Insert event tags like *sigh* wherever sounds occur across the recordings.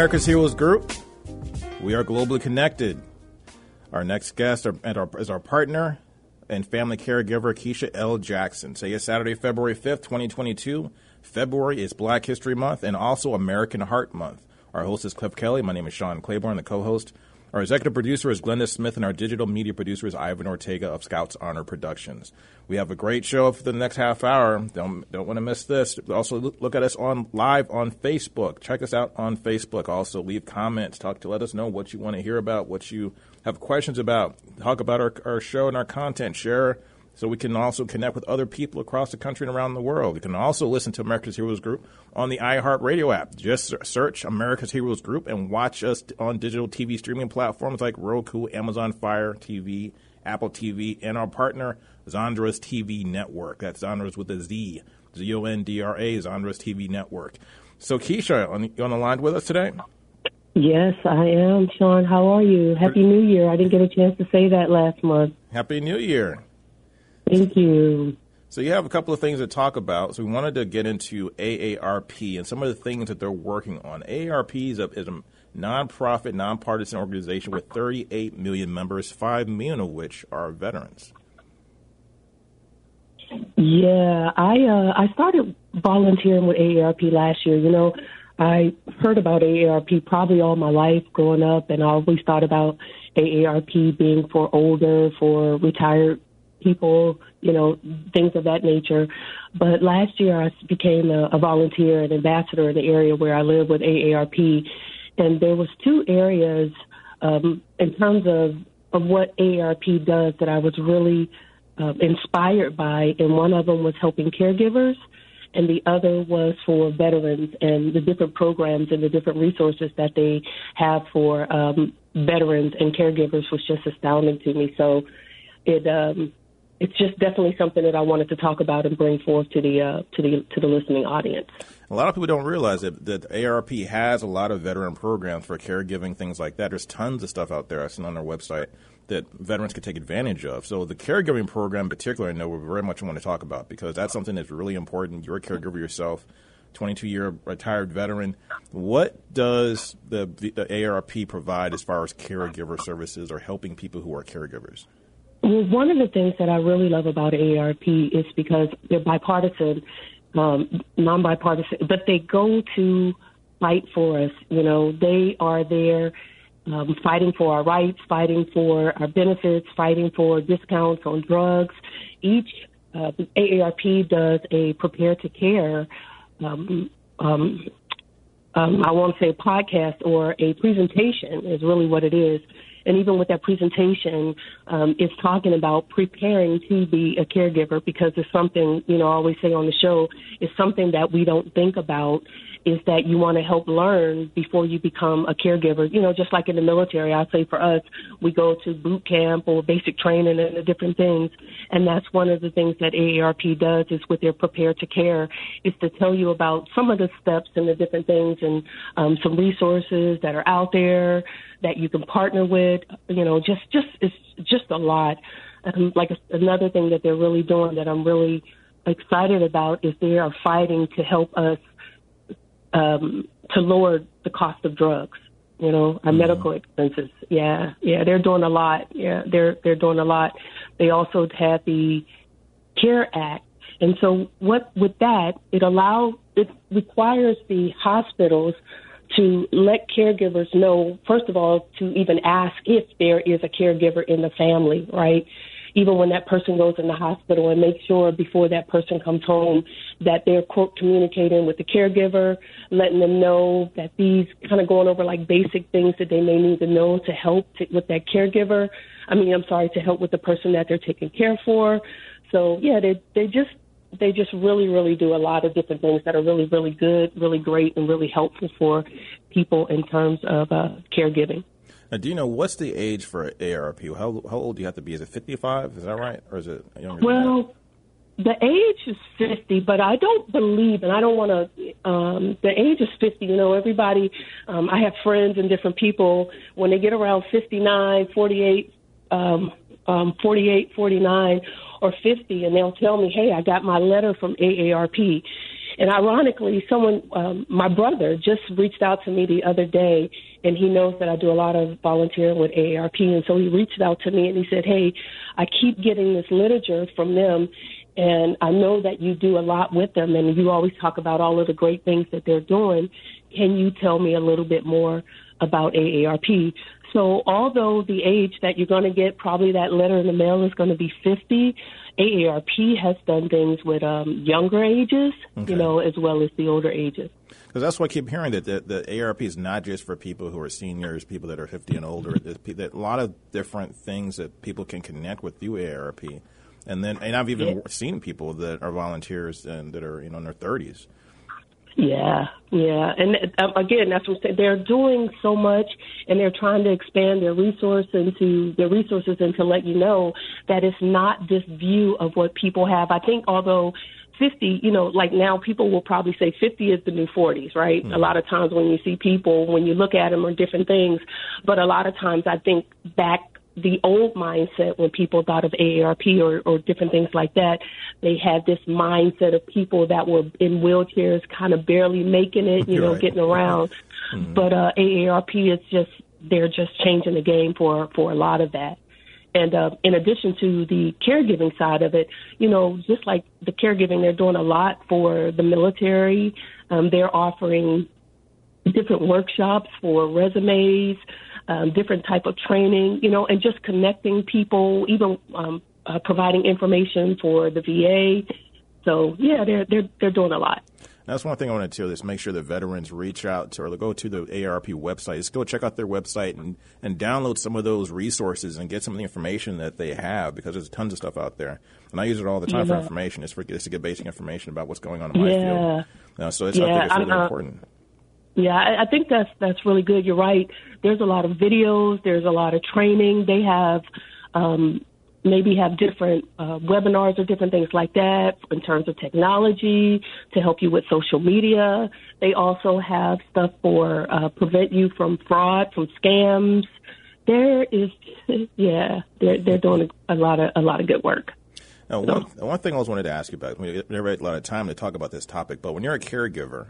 America's Heroes Group. We are globally connected. Our next guest is our partner and family caregiver, Keisha L. Jackson. Today is Saturday, February 5th, 2022. February is Black History Month and also American Heart Month. Our host is Cliff Kelly. My name is Sean Claiborne, the co host. Our executive producer is Glenda Smith, and our digital media producer is Ivan Ortega of Scouts Honor Productions. We have a great show for the next half hour. Don't don't want to miss this. Also, look at us on live on Facebook. Check us out on Facebook. Also, leave comments. Talk to let us know what you want to hear about, what you have questions about. Talk about our, our show and our content. Share so we can also connect with other people across the country and around the world. You can also listen to America's Heroes Group on the iHeartRadio app. Just search America's Heroes Group and watch us on digital TV streaming platforms like Roku, Amazon Fire TV, Apple TV, and our partner, Zondra's TV Network. That's Zondra's with a Z, Z O N D R A, Zondra's TV Network. So, Keisha, on, you on the line with us today? Yes, I am, Sean. How are you? Happy New Year. I didn't get a chance to say that last month. Happy New Year. Thank you. So you have a couple of things to talk about. So we wanted to get into AARP and some of the things that they're working on. AARP is a, is a nonprofit, nonpartisan organization with 38 million members, 5 million of which are veterans. Yeah, I uh, I started volunteering with AARP last year. You know, I heard about AARP probably all my life growing up, and I always thought about AARP being for older, for retired people, you know, things of that nature. But last year I became a, a volunteer and ambassador in the area where I live with AARP, and there was two areas um, in terms of of what AARP does that I was really uh, inspired by, and one of them was helping caregivers. And the other was for veterans and the different programs and the different resources that they have for um, veterans and caregivers was just astounding to me. So it um, it's just definitely something that I wanted to talk about and bring forth to the uh, to the to the listening audience. A lot of people don't realize that, that ARP has a lot of veteran programs for caregiving, things like that. There's tons of stuff out there I've seen on their website that veterans can take advantage of. So the caregiving program, in particular, I know we very much want to talk about because that's something that's really important. You're a caregiver yourself. 22 year retired veteran. What does the, the, AARP provide as far as caregiver services or helping people who are caregivers? Well, one of the things that I really love about AARP is because they're bipartisan, um, non-bipartisan, but they go to fight for us. You know, they are there um, fighting for our rights, fighting for our benefits, fighting for discounts on drugs. Each uh, AARP does a prepare to care. Um, um, um, I won't say podcast or a presentation is really what it is and even with that presentation, um, it's talking about preparing to be a caregiver because it's something, you know, I always say on the show, it's something that we don't think about is that you want to help learn before you become a caregiver. You know, just like in the military, I say for us, we go to boot camp or basic training and the different things. And that's one of the things that AARP does is with their prepare to care is to tell you about some of the steps and the different things and um, some resources that are out there that you can partner with. You know, just, just, it's just a lot. Um, like another thing that they're really doing that I'm really excited about is they are fighting to help us um, to lower the cost of drugs. You know, our mm-hmm. medical expenses. Yeah, yeah, they're doing a lot. Yeah, they're they're doing a lot. They also had the CARE Act, and so what with that, it allows it requires the hospitals to let caregivers know, first of all, to even ask if there is a caregiver in the family, right? Even when that person goes in the hospital and make sure before that person comes home that they're quote communicating with the caregiver, letting them know that these kind of going over like basic things that they may need to know to help to, with that caregiver. I mean, I'm sorry, to help with the person that they're taking care for. So yeah, they they just they just really, really do a lot of different things that are really, really good, really great, and really helpful for people in terms of uh, caregiving. Now, do you know what's the age for AARP? How how old do you have to be? Is it 55? Is that right, or is it younger? Well, the age is 50, but I don't believe, and I don't want to. Um, the age is 50. You know, everybody. Um, I have friends and different people when they get around 59, 48, um, um, 48, 49 or 50 and they'll tell me, hey, I got my letter from AARP. And ironically, someone, um, my brother, just reached out to me the other day, and he knows that I do a lot of volunteering with AARP. And so he reached out to me and he said, Hey, I keep getting this literature from them, and I know that you do a lot with them, and you always talk about all of the great things that they're doing. Can you tell me a little bit more about AARP? So, although the age that you're going to get probably that letter in the mail is going to be 50, AARP has done things with um, younger ages, okay. you know, as well as the older ages. Because that's what I keep hearing that the, the AARP is not just for people who are seniors, people that are 50 and older. There's a lot of different things that people can connect with through AARP. And then, and I've even yeah. seen people that are volunteers and that are, you know, in their 30s yeah, yeah, and uh, again, that's what I'm saying. They're doing so much, and they're trying to expand their resource into their resources, and to let you know that it's not this view of what people have. I think, although 50, you know, like now people will probably say 50 is the new 40s, right? Mm-hmm. A lot of times when you see people, when you look at them, or different things, but a lot of times I think back the old mindset when people thought of AARP or, or different things like that. They had this mindset of people that were in wheelchairs, kind of barely making it, you know, right. getting around. Mm-hmm. But uh, AARP is just they're just changing the game for for a lot of that. And uh, in addition to the caregiving side of it, you know, just like the caregiving, they're doing a lot for the military. Um, they're offering different workshops for resumes, um, different type of training, you know, and just connecting people, even um, uh, providing information for the VA. So yeah, they're they're they're doing a lot. That's one thing I want to do is make sure the veterans reach out to or go to the ARP website. Just go check out their website and, and download some of those resources and get some of the information that they have because there's tons of stuff out there. And I use it all the time yeah. for information. It's for just to get basic information about what's going on in my yeah. field. Uh, so it's, yeah, I think it's really uh, important. Yeah, I, I think that's that's really good. You're right. There's a lot of videos. There's a lot of training. They have um, maybe have different uh, webinars or different things like that in terms of technology to help you with social media. They also have stuff for uh, prevent you from fraud, from scams. There is, *laughs* yeah, they're they're doing a, lot of a lot of good work. Now, one, one thing I always wanted to ask you about, we never had a lot of time to talk about this topic, but when you're a caregiver,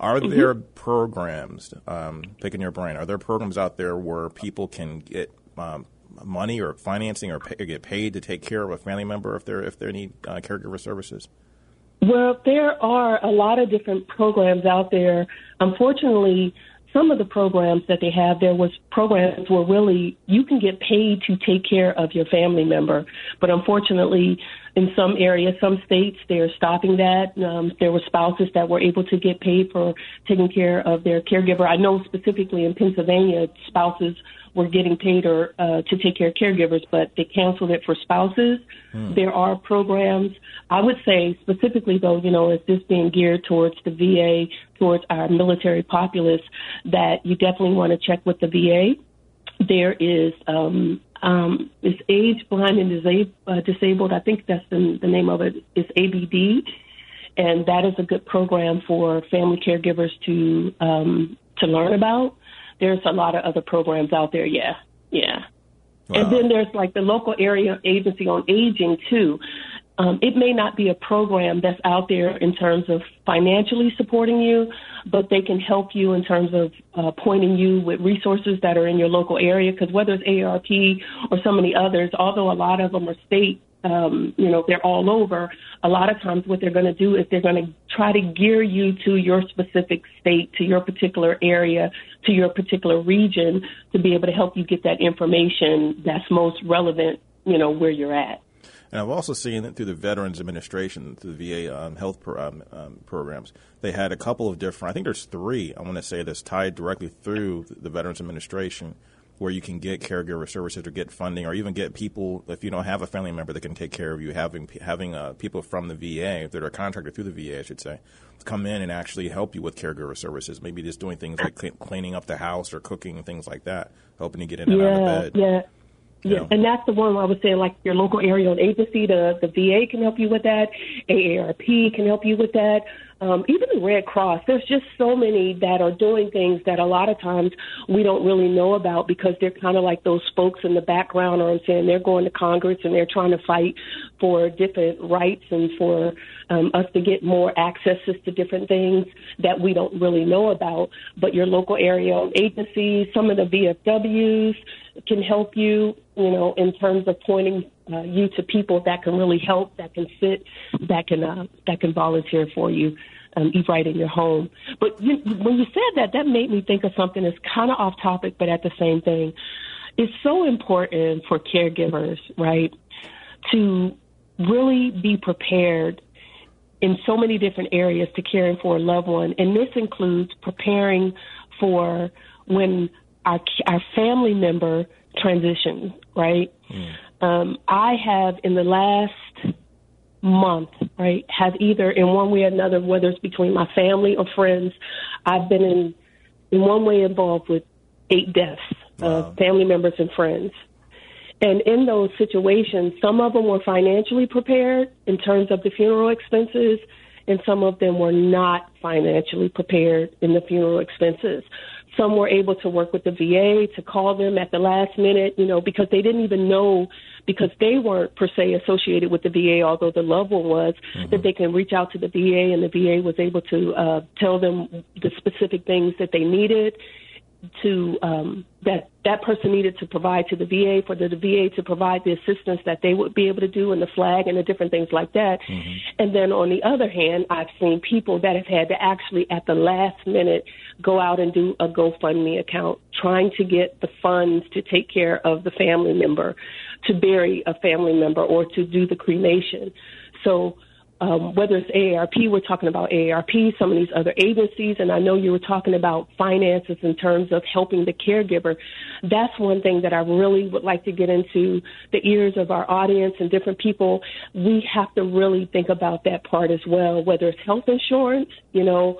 are mm-hmm. there programs, um, picking your brain, are there programs out there where people can get um, money or financing or, pay, or, get paid to take care of a family member if they're if they need uh, caregiver services? Well, there are a lot of different programs out there. Unfortunately, some of the programs that they have, there was programs where really you can get paid to take care of your family member. But unfortunately, in some areas, some states, they're stopping that. Um, there were spouses that were able to get paid for taking care of their caregiver. I know specifically in Pennsylvania, spouses were getting paid or uh, to take care of caregivers, but they canceled it for spouses. Hmm. There are programs. I would say specifically though, you know, is this being geared towards the VA, towards our military populace, that you definitely want to check with the VA. There is um, um, is age blind and disab- uh, disabled. I think that's the, the name of it. Is ABD, and that is a good program for family caregivers to um, to learn about there's a lot of other programs out there. Yeah, yeah. Wow. And then there's like the local area agency on aging too. um, it may not be a program that's out there in terms of financially supporting you, but they can help you in terms of uh, pointing you with resources that are in your local area. Because whether it's ARP or some of the others, although a lot of them are state um, you know, they're all over. A lot of times what they're going to do is they're going to try to gear you to your specific state, to your particular area, to your particular region to be able to help you get that information that's most relevant, you know, where you're at. And I've also seen it through the Veterans Administration, through the VA um, health pro- um, um, programs. They had a couple of different, I think there's three, I want to say, that's tied directly through the Veterans Administration where you can get caregiver services or get funding or even get people if you don't have a family member that can take care of you having having uh, people from the VA that are contracted through the VA I should say come in and actually help you with caregiver services. Maybe just doing things like cleaning up the house or cooking and things like that helping you get in and yeah, out of bed. yeah. Yeah, and that's the one where I was saying, like your local area agency, the the VA can help you with that, AARP can help you with that, um, even the Red Cross. There's just so many that are doing things that a lot of times we don't really know about because they're kind of like those folks in the background, or I'm saying they're going to Congress and they're trying to fight for different rights and for um, us to get more accesses to different things that we don't really know about. But your local area agencies, some of the VFWs can help you, you know, in terms of pointing uh, you to people that can really help, that can sit, that can uh, that can volunteer for you. Um, eat right in your home. But you, when you said that, that made me think of something that's kind of off topic, but at the same thing. It's so important for caregivers, right, to really be prepared in so many different areas to caring for a loved one, and this includes preparing for when our our family member transitions, right? Mm. Um, I have in the last month, right, have either in one way or another, whether it's between my family or friends, I've been in in one way involved with eight deaths wow. of family members and friends. And in those situations, some of them were financially prepared in terms of the funeral expenses, and some of them were not financially prepared in the funeral expenses. Some were able to work with the VA to call them at the last minute, you know, because they didn't even know because they weren't per se associated with the VA, although the loved one was, mm-hmm. that they can reach out to the VA and the VA was able to uh, tell them the specific things that they needed to um, that that person needed to provide to the VA for the, the, VA to provide the assistance that they would be able to do and the flag and the different things like that. Mm-hmm. And then on the other hand, I've seen people that have had to actually at the last minute go out and do a GoFundMe account trying to get the funds to take care of the family member, to bury a family member or to do the cremation. So um, whether it's AARP, we're talking about AARP, some of these other agencies, and I know you were talking about finances in terms of helping the caregiver. That's one thing that I really would like to get into the ears of our audience and different people. We have to really think about that part as well, whether it's health insurance, you know,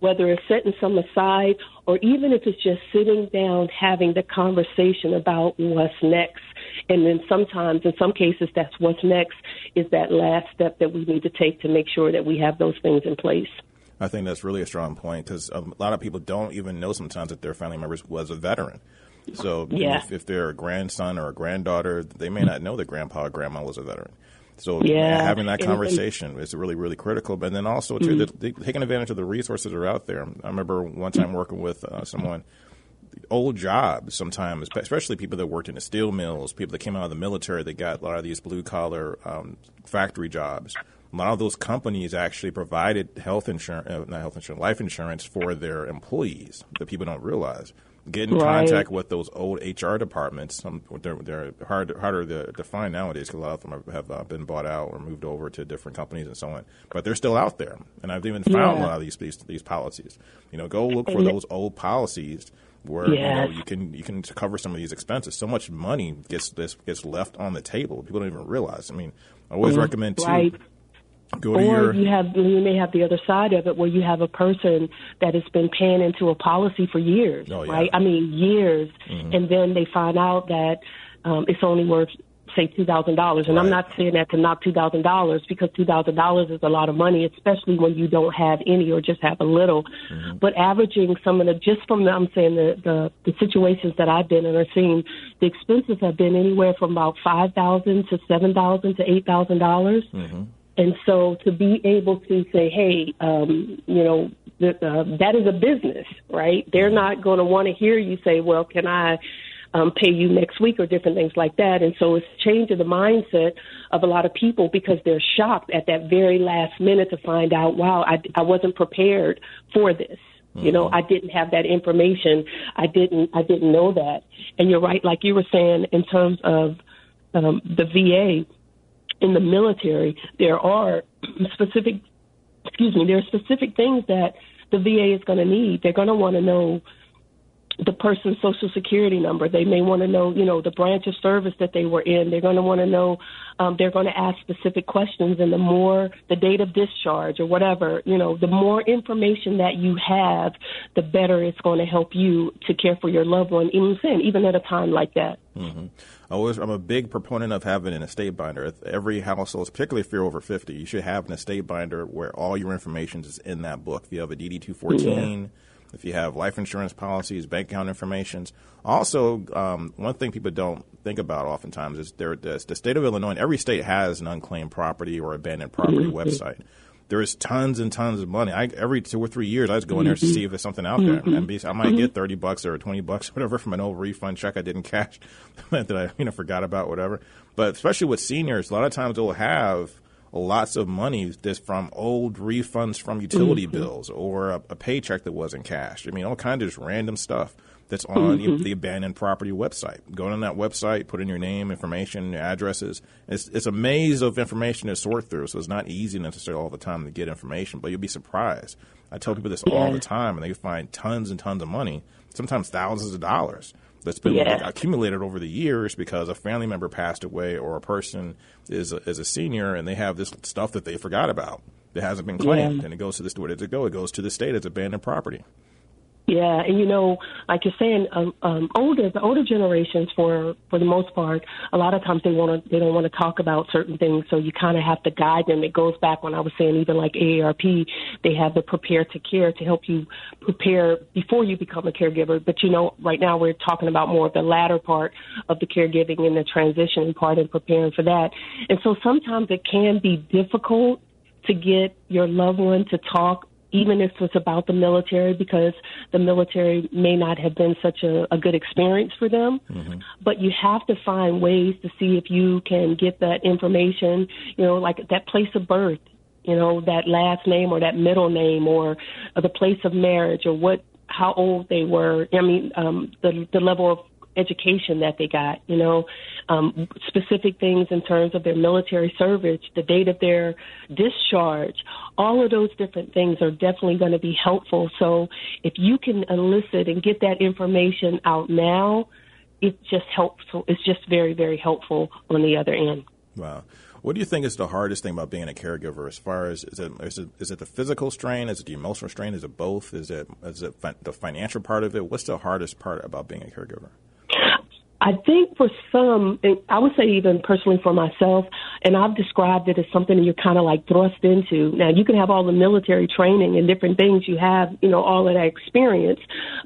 whether it's setting some aside, or even if it's just sitting down having the conversation about what's next and then sometimes, in some cases, that's what's next is that last step that we need to take to make sure that we have those things in place. I think that's really a strong point because a lot of people don't even know sometimes that their family members was a veteran. So yeah. if, if they're a grandson or a granddaughter, they may not know that grandpa or grandma was a veteran. So yeah. having that conversation is really, really critical. But then also too, mm-hmm. the, the, taking advantage of the resources that are out there. I remember one time working with uh, someone old jobs sometimes, especially people that worked in the steel mills, people that came out of the military that got a lot of these blue collar um, factory jobs. A lot of those companies actually provided health insurance, uh, not health insurance, life insurance for their employees that people don't realize. Get in right. contact with those old HR departments. Um, they're, they're hard, harder to, to find nowadays because a lot of them have, uh, been bought out or moved over to different companies and so on. But they're still out there, and I've even found yeah. a lot of these, these these policies. You know, go look for those old policies where yes. you know you can you can cover some of these expenses. So much money gets this gets left on the table. People don't even realize. I mean, I always mm-hmm. recommend too. Right. Go or your, you have you may have the other side of it where you have a person that has been paying into a policy for years, oh, yeah. right? I mean years, mm-hmm. and then they find out that um, it's only worth say two thousand dollars. And right. I'm not saying that to knock two thousand dollars because two thousand dollars is a lot of money, especially when you don't have any or just have a little. Mm-hmm. But averaging some of the just from the, I'm saying the, the the situations that I've been in or seen, the expenses have been anywhere from about five thousand to seven thousand to eight thousand dollars. And so to be able to say, hey, um, you know, uh, that is a business, right? They're mm-hmm. not going to want to hear you say, well, can I um, pay you next week or different things like that. And so it's changing the mindset of a lot of people because they're shocked at that very last minute to find out, wow, I, I wasn't prepared for this. Mm-hmm. You know, mm-hmm. I didn't have that information. I didn't, I didn't know that. And you're right, like you were saying, in terms of um, the VA in the military, there are specific, excuse me, there are specific things that the VA is going to need. They're going to want to know the person's social security number. They may want to know, you know, the branch of service that they were in. They're going to want to know, um, they're going to ask specific questions. And the more the date of discharge or whatever, you know, the more information that you have, the better it's going to help you to care for your loved one, even then, even at a time like that. Mm-hmm. Always, I'm a big proponent of having an estate binder. Every household, particularly if you're over 50, you should have an estate binder where all your information is in that book. If you have a DD 214, yeah if you have life insurance policies, bank account informations. Also, um, one thing people don't think about oftentimes is there, the, the state of Illinois, and every state has an unclaimed property or abandoned property mm-hmm. website. There is tons and tons of money. I, every two or three years, I just go in there to see if there's something out there, mm-hmm. and be, I might mm-hmm. get thirty bucks or twenty bucks, *laughs* whatever, from an old refund check I didn't cash *laughs* that I you know forgot about, whatever. But especially with seniors, a lot of times they'll have lots of money just from old refunds from utility mm-hmm. bills or a, a, paycheck that wasn't cashed. I mean, all kinds of just random stuff that's on mm-hmm. the, the, abandoned property website. Go on that website, put in your name, information, your addresses. It's, it's a maze of information to sort through, so it's not easy necessarily all the time to get information, but you'll be surprised. I tell people this yeah. all the time, and they find tons and tons of money, sometimes thousands of dollars that's been yeah. accumulated over the years because a family member passed away or a person is a, is a senior and they have this stuff that they forgot about that hasn't been claimed yeah. and it goes to the where did it go? It goes to the state as abandoned property. Yeah, and you know, like you're saying, um, um, older the older generations, for for the most part, a lot of times they want to they don't want to talk about certain things, so you kind of have to guide them. It goes back when I was saying even like AARP, they have the prepare to care to help you prepare before you become a caregiver. But you know, right now we're talking about more of the latter part of the caregiving and the transition part and preparing for that. And so sometimes it can be difficult to get your loved one to talk even if it's about the military, because the military may not have been such a, a good experience for them. Mm-hmm. But you have to find ways to see if you can get that information, you know, like that place of birth, you know, that last name or that middle name or, or the place of marriage or what, how old they were. I mean, um, the, the level of education that they got, you know, um, specific things in terms of their military service, the date of their discharge, all of those different things are definitely going to be helpful. So if you can elicit and get that information out now, it just helps. It's just very, very helpful on the other end. Wow. What do you think is the hardest thing about being a caregiver? As far as is it is it, is it the physical strain? Is it the emotional strain? Is it both? Is it is it fi- the financial part of it? What's the hardest part about being a caregiver? I think for some, I would say even personally for myself, and I've described it as something that you're kind of like thrust into. Now, you can have all the military training and different things, you have, you know, all of that experience,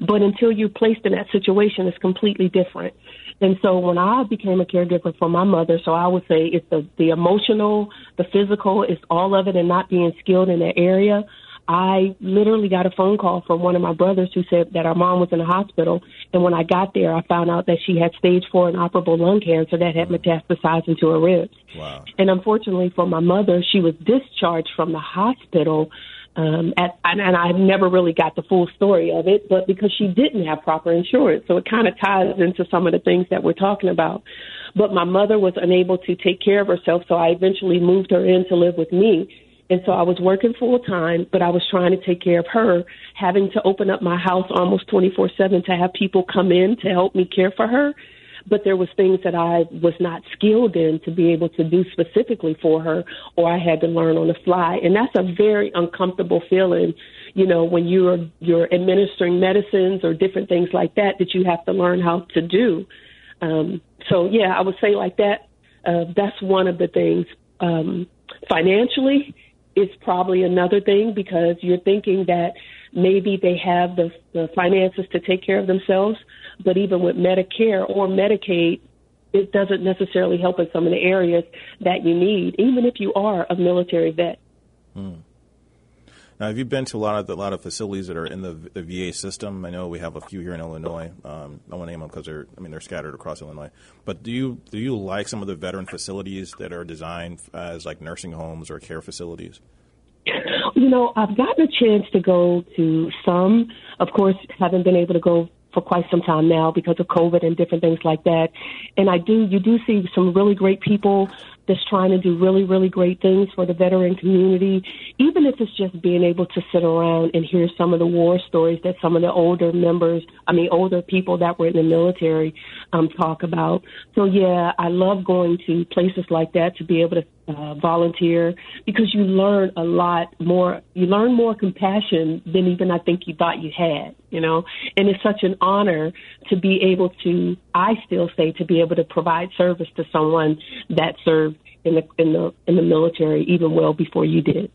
but until you're placed in that situation, it's completely different. And so when I became a caregiver for my mother, so I would say it's the, the emotional, the physical, it's all of it and not being skilled in that area. I literally got a phone call from one of my brothers who said that our mom was in the hospital. And when I got there, I found out that she had stage four inoperable lung cancer that had metastasized into her ribs. Wow. And unfortunately for my mother, she was discharged from the hospital. Um, at, and, and I never really got the full story of it, but because she didn't have proper insurance. So it kind of ties into some of the things that we're talking about. But my mother was unable to take care of herself, so I eventually moved her in to live with me and so I was working full time, but I was trying to take care of her, having to open up my house almost 24 7 to have people come in to help me care for her. But there was things that I was not skilled in to be able to do specifically for her, or I had to learn on the fly. And that's a very uncomfortable feeling, you know, when you're, you're administering medicines or different things like that, that you have to learn how to do. Um, so yeah, I would say like that uh, that's one of the things. Um, financially, it's probably another thing because you're thinking that maybe they have the, the finances to take care of themselves, but even with Medicare or Medicaid, it doesn't necessarily help in some of the areas that you need, even if you are a military vet. Hmm. Now, have you been to a lot of the, a lot of facilities that are in the, the VA system? I know we have a few here in Illinois. Um, I won't name them because they're I mean they're scattered across Illinois. But do you do you like some of the veteran facilities that are designed as like nursing homes or care facilities? You know, I've gotten a chance to go to some. Of course, haven't been able to go for quite some time now because of COVID and different things like that. And I do, you do see some really great people that's trying to do really, really great things for the veteran community, even if it's just being able to sit around and hear some of the war stories that some of the older members, I mean, older people that were in the military um, talk about. So, yeah, I love going to places like that to be able to uh, volunteer because you learn a lot more. You learn more compassion than even I think you thought you had, you know. And it's such an honor to be able to, I still say, to be able to provide service to someone that served in the in the in the military even well before you did.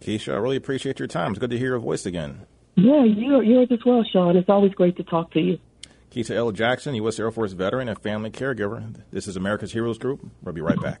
Keisha, I really appreciate your time. It's good to hear your voice again. Yeah, you're yours as well, Sean. It's always great to talk to you. Keisha L. Jackson, U.S. Air Force veteran and family caregiver. This is America's Heroes Group. We'll be right back.